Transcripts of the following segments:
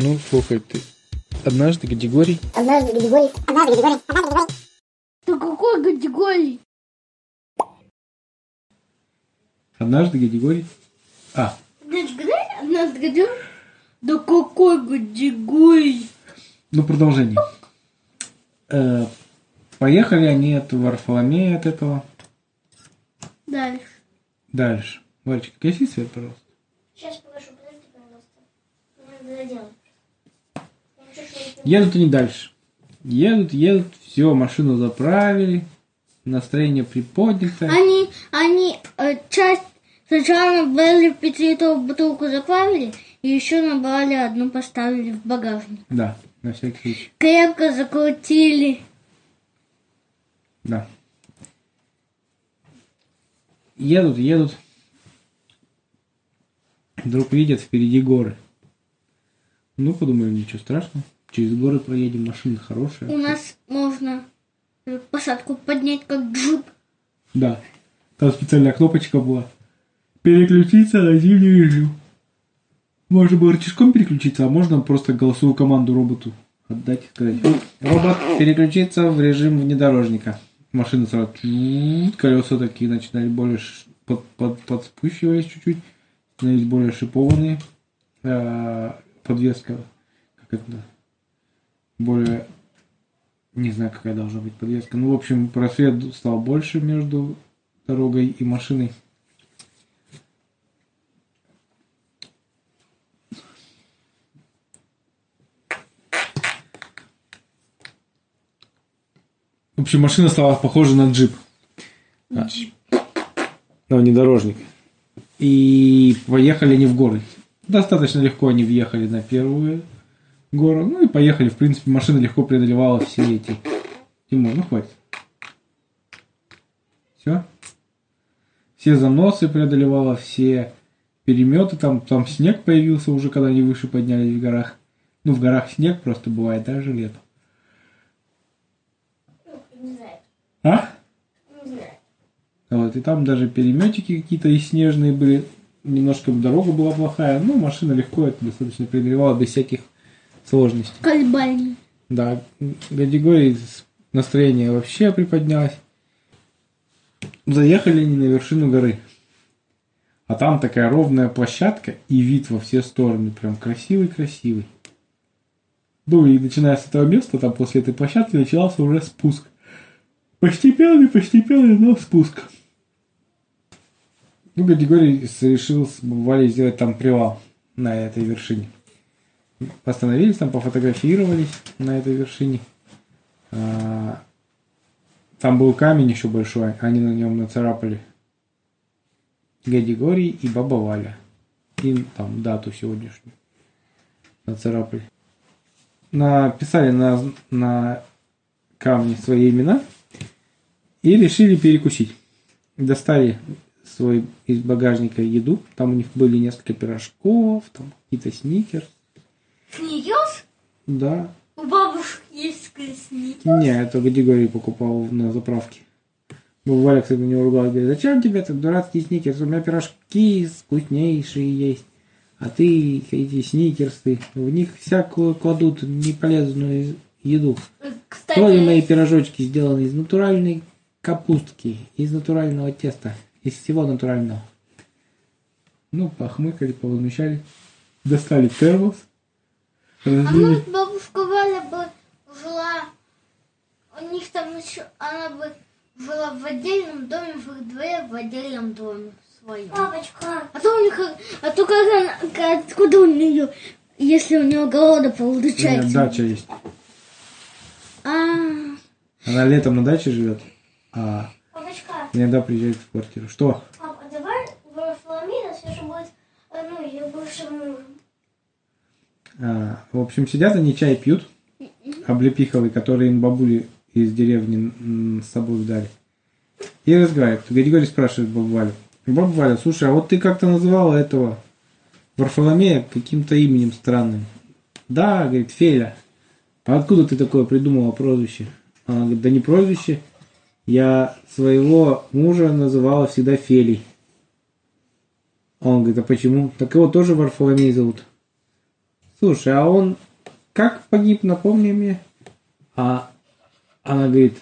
Ну, слухай, ты однажды Гадигорий... Однажды Гадигорий... Однажды Гадигорий... Однажды Гадигорий... Да какой категории? Однажды Гадигорий... А, Однажды категории? Да какой категории? ну продолжение. Э, поехали они от Варфоломея от этого. Дальше. Дальше. Варечка, гаси свет, пожалуйста. Сейчас погашу, подожди, пожалуйста. Надо доделать. Я ничего, что я не Едут они дальше. Едут, едут, все, машину заправили, настроение приподнято. Они, они э, часть сначала набрали в пятилитровую бутылку заправили, и еще набрали одну поставили в багажник. Да, на всякий случай. Крепко закрутили. Да. Едут, едут. Вдруг видят впереди горы. Ну, подумали, ничего страшного. Через горы проедем, машина хорошая. У нас можно посадку поднять как джип. Да. Там специальная кнопочка была. Переключиться на зимний режим. Можно было рычажком переключиться, а можно просто голосовую команду роботу отдать и сказать. Робот, переключиться в режим внедорожника. Машина сразу колеса такие начинали более под, под, подспущивались чуть-чуть, становились более шипованные. А, подвеска, как это, более, не знаю, какая должна быть подвеска. Ну, в общем, просвет стал больше между дорогой и машиной. В общем, машина стала похожа на джип. Джип. На внедорожник. И поехали они в горы. Достаточно легко они въехали на первую гору. Ну и поехали. В принципе, машина легко преодолевала все эти... Тимур, ну хватит. Все? Все заносы преодолевала, все переметы. Там, там снег появился уже, когда они выше поднялись в горах. Ну, в горах снег просто бывает даже летом. А? Вот, и там даже переметики какие-то и снежные были. Немножко дорога была плохая, но машина легко это достаточно преодолевала без всяких сложностей. Кальбальный. Да, Гадигорий с настроение вообще приподнялось. Заехали они на вершину горы. А там такая ровная площадка и вид во все стороны. Прям красивый-красивый. Ну и начиная с этого места, там после этой площадки начался уже спуск. Постепенный, постепенный, но спуск. Ну, Гадигорий с- решил с Валей сделать там привал на этой вершине. Остановились там, пофотографировались на этой вершине. А, Там был камень еще большой, они на нем нацарапали Гадигорий и Баба Валя. И там дату сегодняшнюю нацарапали. Написали на, на камне свои имена и решили перекусить. Достали свой из багажника еду. Там у них были несколько пирожков, там какие-то сникерс. Сникерс? Да. У бабушек есть сникерс. Не, это Гадигорий покупал на заправке. Валя, кстати, на него ругалась, говорит, зачем тебе этот дурацкий сникерс? У меня пирожки вкуснейшие есть. А ты эти сникерсы, в них всякую кладут неполезную еду. Кстати, Тоже мои пирожочки сделаны из натуральной капустки, из натурального теста, из всего натурального. Ну, похмыкали, повозмущали. Достали термос. А может бабушка Валя бы жила, у них там еще, она бы жила в отдельном доме, в их дворе, в отдельном доме своем. Папочка. А то у них, а то как она, откуда у нее, если у нее огорода У меня получается? дача есть. А, Она летом на даче живет, а Папочка. иногда приезжает в квартиру. Что? Папа, давай в Варфоломея все будет, э, ну, ее бывшим мужем. А, в общем, сидят они чай пьют, облепиховый, который им бабули из деревни с собой дали. И разговаривают. Григорий спрашивает бабу Валю. Баба Валя, слушай, а вот ты как-то называла этого Варфоломея каким-то именем странным. Да, говорит, Феля. А откуда ты такое придумала прозвище? Она говорит, да не прозвище. Я своего мужа называла всегда Фелей. Он говорит, а почему? Так его тоже Варфоломей зовут. Слушай, а он как погиб, напомни мне? А она говорит,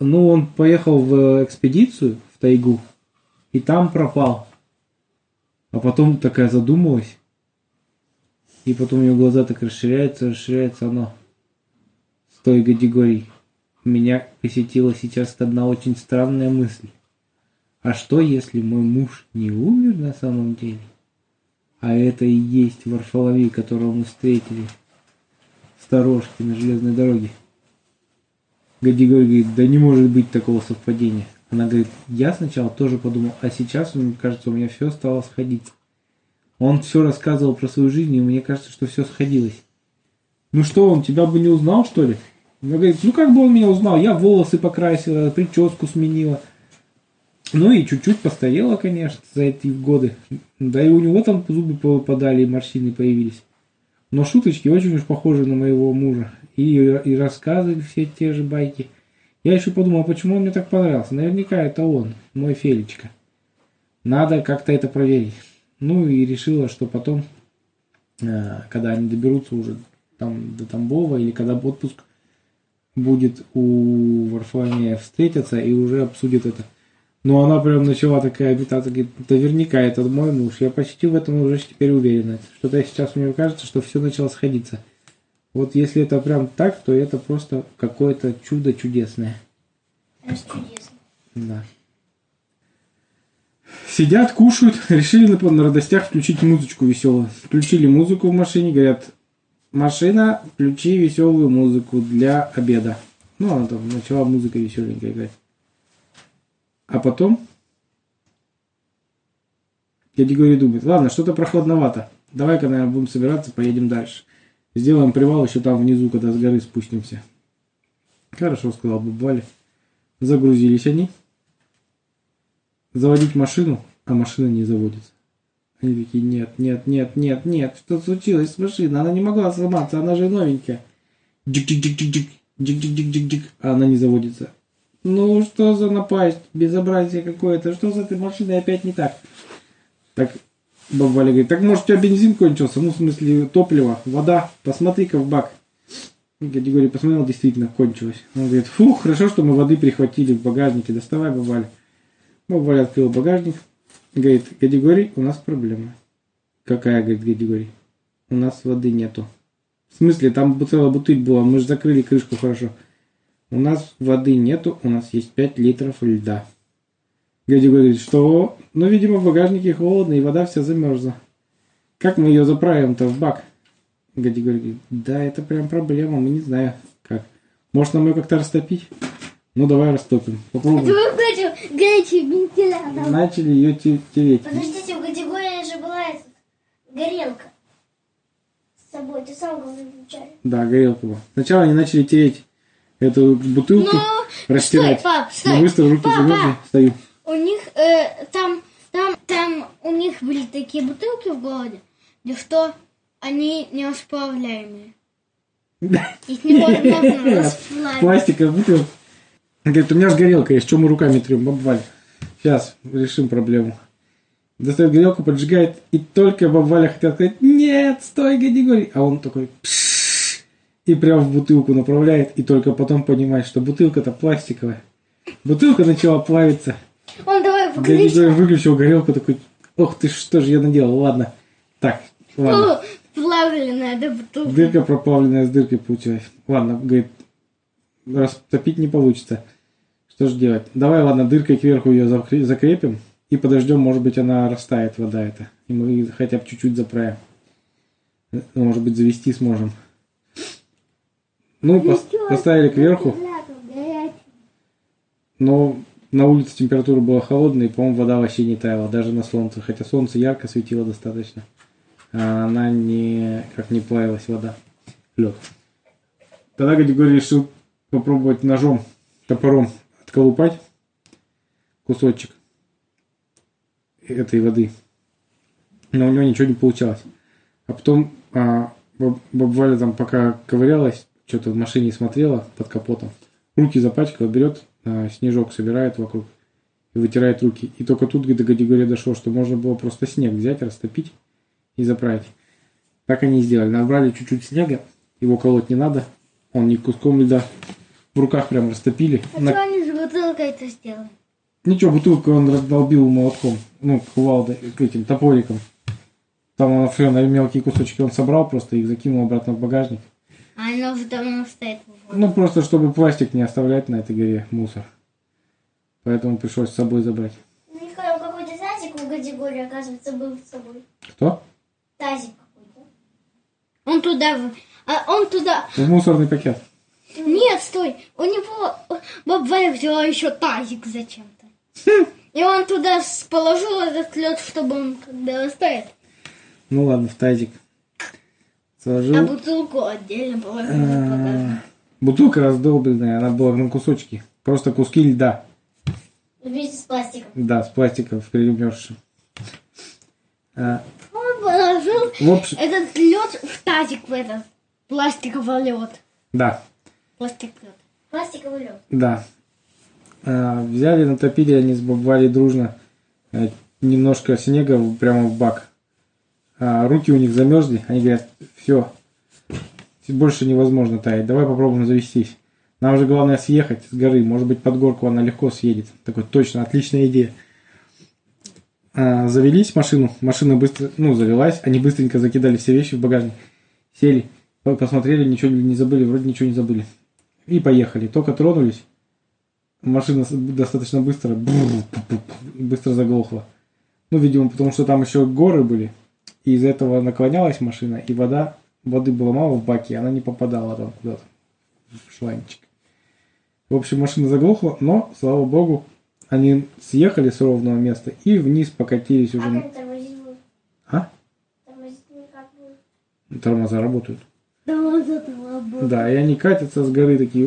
ну, он поехал в экспедицию в тайгу и там пропал. А потом такая задумалась. И потом у нее глаза так расширяются, расширяется оно. С той категории. Меня посетила сейчас одна очень странная мысль. А что, если мой муж не умер на самом деле? А это и есть Варфоловей, которого мы встретили в сторожке на железной дороге. Гадигорий говорит, да не может быть такого совпадения. Она говорит, я сначала тоже подумал, а сейчас, мне кажется, у меня все стало сходиться. Он все рассказывал про свою жизнь, и мне кажется, что все сходилось. Ну что, он тебя бы не узнал, что ли? Она говорит, ну как бы он меня узнал, я волосы покрасила, прическу сменила. Ну и чуть-чуть постарела, конечно, за эти годы. Да и у него там зубы попадали, и морщины появились. Но шуточки очень уж похожи на моего мужа. И, и рассказы все те же байки. Я еще подумал, а почему он мне так понравился. Наверняка это он, мой Фелечка. Надо как-то это проверить. Ну и решила, что потом, э, когда они доберутся уже там до Тамбова, или когда отпуск будет у Варфоломея встретиться и уже обсудит это. Но она прям начала такая обитаться, говорит, наверняка это мой муж. Я почти в этом уже теперь уверена. Что-то сейчас мне кажется, что все начало сходиться. Вот если это прям так, то это просто какое-то чудо чудесное. Чудесно. Да. Сидят, кушают, решили на, на радостях включить музычку веселую. Включили музыку в машине, говорят, машина, включи веселую музыку для обеда. Ну, она там начала музыка веселенькая играть. А потом дядя Григорий думает, ладно, что-то прохладновато. Давай-ка, наверное, будем собираться, поедем дальше. Сделаем привал еще там внизу, когда с горы спустимся. Хорошо, сказал Бабвали. Загрузились они. Заводить машину, а машина не заводится. Они такие, нет, нет, нет, нет, нет, что случилось с машиной? Она не могла сломаться, она же новенькая. Джик-джик-джик-джик-джик, джик-джик-джик-джик-джик, а она не заводится. Ну, что за напасть, безобразие какое-то, что с этой машиной опять не так? Так, баба Валя говорит, так может у тебя бензин кончился, ну, в смысле, топливо, вода, посмотри-ка в бак. Григорий посмотрел, действительно, кончилось. Он говорит, фу, хорошо, что мы воды прихватили в багажнике, доставай, баба Валя. Баба Валя открыл багажник, говорит, Григорий, у нас проблема. Какая, говорит Григорий? У нас воды нету. В смысле, там целая бутыль была, мы же закрыли крышку хорошо. У нас воды нету, у нас есть 5 литров льда. Дядя говорит, что? Ну, видимо, в багажнике холодно, и вода вся замерзла. Как мы ее заправим-то в бак? Гади говорит, да, это прям проблема, мы не знаем как. Может, нам ее как-то растопить? Ну, давай растопим. Попробуем. Начали ее тереть. Подождите, у категории же была эта горелка. С собой, ты сам говорил вначале. Да, горелка была. Сначала они начали тереть эту бутылку, Ну, растирать. стой, пап, стой. быстро руки замерзли, стою. У них э, там, там, там у них были такие бутылки в городе, где что они неуправляемые. Их невозможно расплавить. Пластиковая бутылка. Говорит, у меня же горелка есть, что мы руками трем, бабваль. Сейчас решим проблему. Достает горелку, поджигает, и только бабваля хотел сказать, нет, стой, Гадигорий. А он такой, «Пшш», и прям в бутылку направляет, и только потом понимает, что бутылка-то пластиковая. Бутылка начала плавиться. Он давай выключил. выключил горелку, такой, ох ты, что же я наделал, ладно. Так, ладно. Плавленная да, бутылка. Дырка проплавленная с дыркой получилась. Ладно, говорит, растопить не получится. Что же делать? Давай, ладно, дыркой кверху ее закре- закрепим и подождем, может быть, она растает, вода эта. И мы хотя бы чуть-чуть заправим. Ну, Может быть, завести сможем. Ну, пос- поставили кверху, но на улице температура была холодная, и, по-моему, вода вообще не таяла, даже на солнце. Хотя солнце ярко светило достаточно. А она не, как не плавилась вода. Лед. Тогда Григорий решил попробовать ножом, топором отколупать кусочек этой воды. Но у него ничего не получалось. А потом а, баб- Валя там пока ковырялась, что-то в машине смотрела под капотом. Руки запачкала, берет а, снежок, собирает вокруг и вытирает руки. И только тут до Григория дошло, что можно было просто снег взять, растопить и заправить. Так они и сделали. Набрали чуть-чуть снега, его колоть не надо. Он не куском льда. В руках прям растопили. А На- что они с бутылкой это сделали? Ничего, бутылку он раздолбил молотком. Ну, кувалдой, к этим топориком. Там он все на мелкие кусочки он собрал, просто их закинул обратно в багажник. Оно уже давно стоит в. Ну, просто чтобы пластик не оставлять на этой горе, мусор. Поэтому пришлось с собой забрать. Михаил, какой-то тазик у Гадигория, оказывается, был с собой. Кто? Тазик какой-то. Он туда... в- А он туда... В мусорный пакет. Нет, стой. У него... Баба Валя взяла еще тазик зачем-то. И он туда положил этот лед, чтобы он когда растает. Ну ладно, в тазик. А Сложил. бутылку отдельно положил в. А, Бутылка раздолбленная, она была на кусочки. Просто куски льда. Вместе с пластиком. Да, с пластиком примерзшим. А, Он положил в общем, этот лед в тазик в этот. Пластиковый лед. да, Пластик лед. Пластиковый лед. да. А, взяли, натопили, они сбывали дружно э, немножко снега в- прямо в бак. А, руки у них замерзли, они говорят, все, больше невозможно таять, давай попробуем завестись. Нам же главное съехать с горы, может быть под горку она легко съедет. Такой точно, отличная идея. А, завелись машину, машина быстро, ну, завелась, они быстренько закидали все вещи в багажник, сели, по- посмотрели, ничего не забыли, вроде ничего не забыли. И поехали. Только тронулись, машина достаточно быстро, быстро заглохла. Ну, видимо, потому что там еще горы были, и из-за этого наклонялась машина, и вода, воды было мало в баке, она не попадала там куда-то в шланчик. В общем, машина заглохла, но, слава богу, они съехали с ровного места и вниз покатились А уже. на- как тормозить? А? Тормозить никак. Тормоза работают. Это было. Да, и они катятся с горы такие,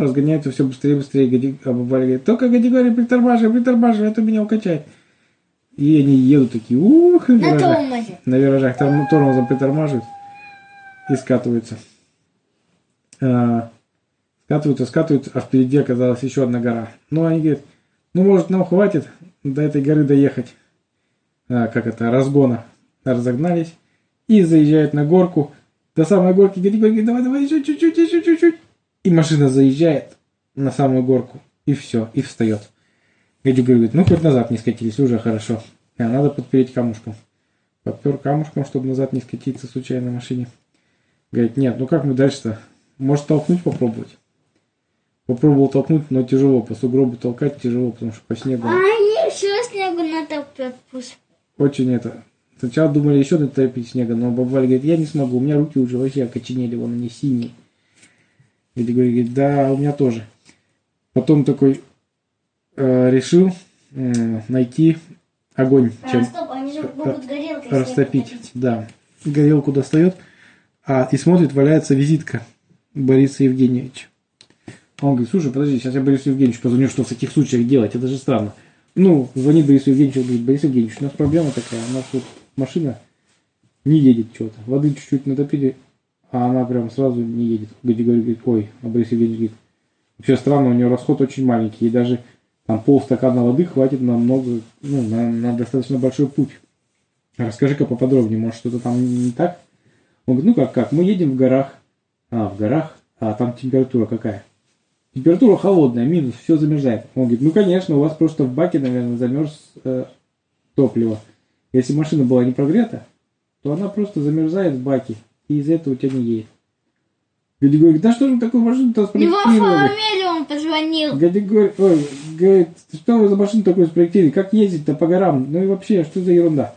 разгоняются все быстрее и быстрее. А Валя говорит, только Гадигорий, притормаживай, притормаживай, а то меня укачает. И они едут такие, ух, на На виражах. тормозе. На виражах торм- тормозом притормаживают и скатываются. А, скатываются, скатываются, а впереди оказалась еще одна гора. Ну, они говорят, ну, может, нам хватит до этой горы доехать. А, как это, разгона. Разогнались и заезжают на горку. До самой горки говорит, говорит, давай, давай, еще чуть-чуть, еще чуть-чуть. И машина заезжает на самую горку. И все, и встает. Гадюк говорит, ну хоть назад не скатились, уже хорошо. А надо подпереть камушком. Подпер камушком, чтобы назад не скатиться случайно на машине. Говорит, нет, ну как мы дальше-то? Может толкнуть попробовать? Попробовал толкнуть, но тяжело. По сугробу толкать тяжело, потому что по снегу А они все снегу натопят пусть. очень это. Сначала думали еще натопить снега, но баба Валя говорит, я не смогу, у меня руки уже вообще окоченели, вон они синие. И говорит, да, у меня тоже. Потом такой э, решил э, найти огонь, А, чем стоп, они же могут горелкой растопить. Да. Горелку достает, а и смотрит, валяется визитка Бориса Евгеньевича. Он говорит, слушай, подожди, сейчас я Борису Евгеньевичу позвоню, что в таких случаях делать, это же странно. Ну, звонит Борису Евгеньевичу, говорит, Борис Евгеньевич, у нас проблема такая, у нас вот машина не едет что-то. Воды чуть-чуть натопили, а она прям сразу не едет. Григорий говорит, ой, а Борис Евгеньевич говорит, вообще странно, у нее расход очень маленький, и даже там полстакана воды хватит на много, ну, на, на достаточно большой путь. Расскажи-ка поподробнее, может что-то там не так? Он говорит, ну как, как, мы едем в горах. А, в горах? А там температура какая? Температура холодная, минус, все замерзает. Он говорит, ну конечно, у вас просто в баке, наверное, замерз э, топливо. Если машина была не прогрета, то она просто замерзает в баке, и из-за этого у тебя не едет. Люди говорят, да что же такую машину-то Не фамилию он позвонил. Гадигорий, ой, говорит, что вы за машину такую спроектировали? Как ездить-то по горам? Ну и вообще, что за ерунда?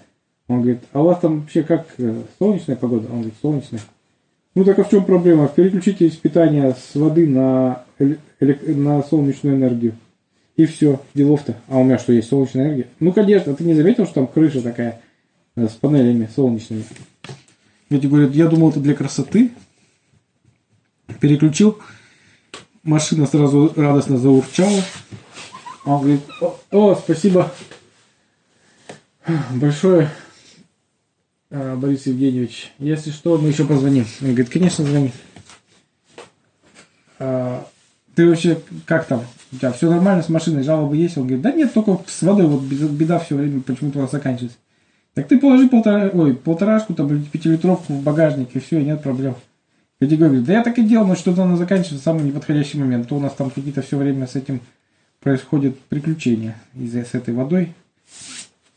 Он говорит, а у вас там вообще как э, солнечная погода? Он говорит, солнечная. Ну так а в чем проблема? Переключите из питания с воды на, на солнечную энергию. И все, делов-то. А у меня что, есть солнечная энергия? Ну, конечно, ты не заметил, что там крыша такая э, с панелями солнечными? Люди говорят, я думал, это для красоты. Переключил, машина сразу радостно заурчала. Он говорит, о, о, спасибо большое, э, Борис Евгеньевич. Если что, мы еще позвоним. Он говорит, конечно, звони. А, ты вообще как там? У тебя все нормально с машиной, жалобы есть? Он говорит, да нет, только с водой вот беда, все время почему-то у вас заканчивается. Так ты положи полтора, ой, полторашку, там, или пятилитровку в багажник, и все, и нет проблем. Категория говорит, да я так и делал, но что-то она заканчивается в самый неподходящий момент. То у нас там какие-то все время с этим происходят приключения из-за с этой водой.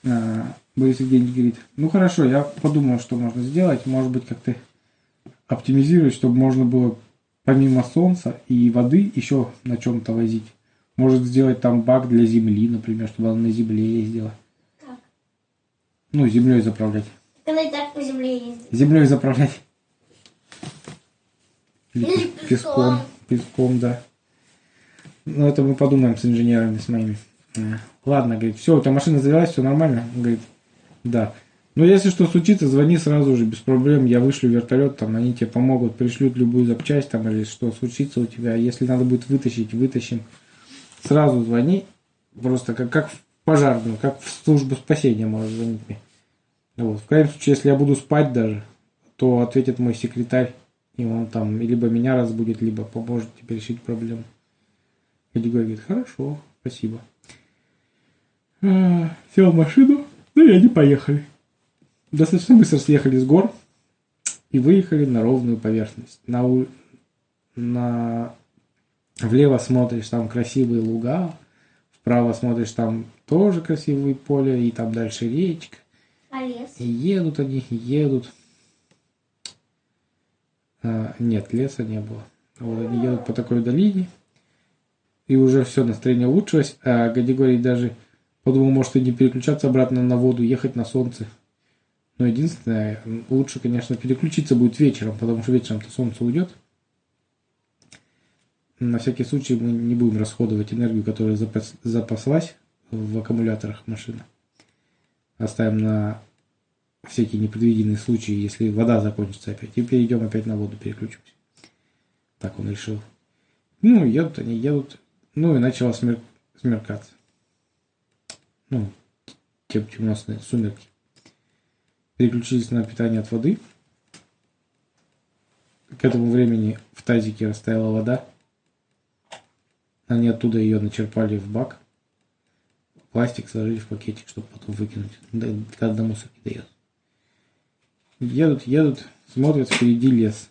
А, Борис Евгеньевич говорит, ну хорошо, я подумаю, что можно сделать. Может быть, как-то оптимизировать, чтобы можно было помимо солнца и воды еще на чем-то возить. Может сделать там бак для земли, например, чтобы она на земле ездила. Как? Ну, землей заправлять. И так по земле ездит. Землей заправлять. Или Или песком. песком. Песком, да. Ну, это мы подумаем с инженерами, с моими. Э, Ладно, говорит, все, у тебя машина завелась, все нормально? Он говорит, да. Ну, если что случится, звони сразу же, без проблем. Я вышлю вертолет, там, они тебе помогут, пришлют любую запчасть, там, или что случится у тебя. Если надо будет вытащить, вытащим. Сразу звони, просто как, как в пожарную, как в службу спасения можешь звонить мне. Вот. В крайнем случае, если я буду спать даже, то ответит мой секретарь, и он там либо меня разбудит, либо поможет тебе решить проблему. Категория говорит, хорошо, спасибо. А, Сел в машину, ну и они поехали. Достаточно быстро съехали с гор и выехали на ровную поверхность. На, у- на... Влево смотришь, там красивые луга, вправо смотришь, там тоже красивые поля, и там дальше речка. А лес? И едут они, едут. А, нет, леса не было. Вот они едут по такой долине. И уже все, настроение улучшилось. А Гадигорий даже подумал, может и не переключаться обратно на воду, ехать на солнце. Но единственное, лучше, конечно, переключиться будет вечером, потому что вечером-то солнце уйдет. На всякий случай мы не будем расходовать энергию, которая запас- запаслась в аккумуляторах машины. Оставим на всякие непредвиденные случаи, если вода закончится опять. И перейдем опять на воду, переключимся. Так он решил. Ну, едут они, едут. Ну, и начало смер- смеркаться. Ну, тем темно сумерки. Переключились на питание от воды. К этому времени в тазике растаяла вода. Они оттуда ее начерпали в бак. Пластик сложили в пакетик, чтобы потом выкинуть, да, когда до мусорки доедут. Едут, едут, смотрят, впереди лес.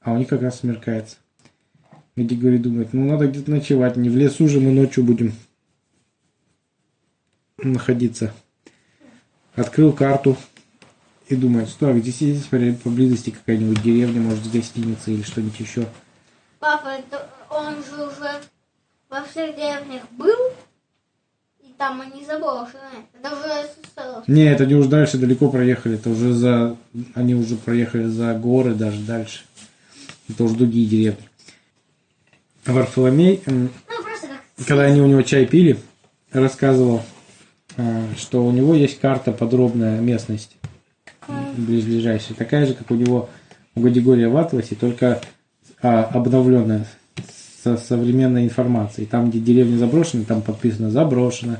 А у них как раз смеркается. Эдди говорит, думает, ну надо где-то ночевать, не в лесу же мы ночью будем находиться. Открыл карту и думает, что а здесь есть поблизости какая-нибудь деревня, может, гостиница или что-нибудь еще. Папа, он же уже во всех деревнях был, там они заброшены. Это уже СССР. Не, это они уже дальше далеко проехали. Это уже за... Они уже проехали за горы даже дальше. Это уже другие деревни. Варфоломей, Ну, как... когда они у него чай пили, рассказывал, а, что у него есть карта подробная местности. Ближайшая. Такая же, как у него у Гадигория в Атласе, только а, обновленная со современной информацией. Там, где деревня заброшена, там подписано заброшено.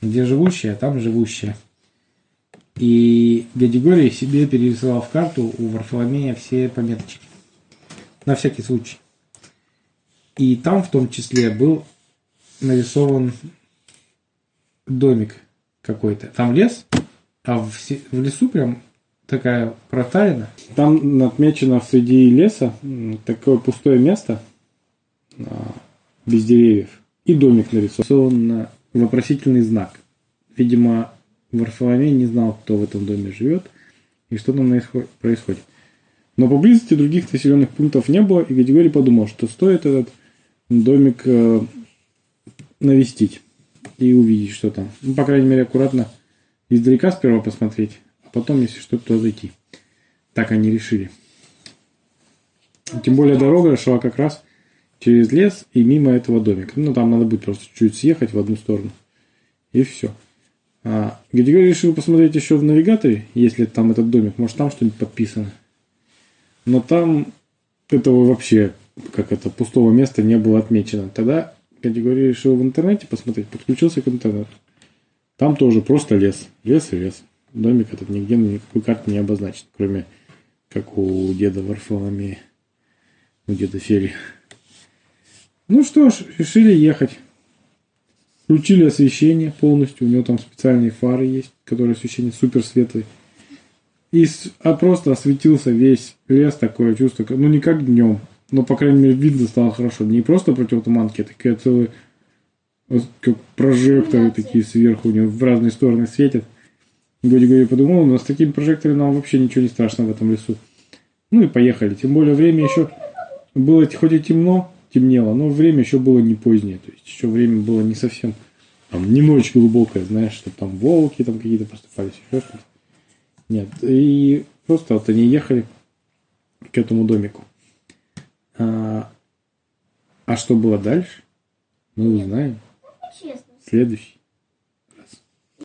Где живущая, там живущая. И Гадигорий себе перерисовал в карту у Варфоломея все пометочки. На всякий случай. И там в том числе был нарисован домик какой-то. Там лес, а в, в лесу прям такая проталина. Там отмечено среди леса такое пустое место без деревьев. И домик нарисован на вопросительный знак. Видимо, Варфоломей не знал, кто в этом доме живет и что там происходит. Но поблизости других населенных пунктов не было, и Гадигорий подумал, что стоит этот домик э, навестить и увидеть, что там. Ну, по крайней мере, аккуратно издалека сперва посмотреть, а потом, если что, то зайти. Так они решили. Тем более дорога шла как раз через лес и мимо этого домика. Ну, там надо будет просто чуть съехать в одну сторону. И все. А Гадигорий решил посмотреть еще в навигаторе, если там этот домик, может там что-нибудь подписано. Но там этого вообще, как это, пустого места не было отмечено. Тогда Гадигорий решил в интернете посмотреть, подключился к интернету. Там тоже просто лес. Лес и лес. Домик этот нигде на никакой карте не обозначен, кроме как у деда Варфоломея, у деда Фели. Ну что ж, решили ехать. Включили освещение полностью. У него там специальные фары есть, которые освещение супер светлые. И а просто осветился весь лес, такое чувство, ну не как днем, но, по крайней мере, видно стало хорошо. Не просто противотуманки, а такие целые, вот как прожекторы такие сверху у него в разные стороны светят. Годи Годи подумал, ну с такими прожекторами нам вообще ничего не страшно в этом лесу. Ну и поехали. Тем более время еще было хоть и темно, темнело, но время еще было не позднее. То есть еще время было не совсем там, не ночь глубокая, знаешь, чтобы там волки там какие-то проступались, еще что-то. Нет. И просто вот они ехали к этому домику. А, а что было дальше, мы узнаем следующий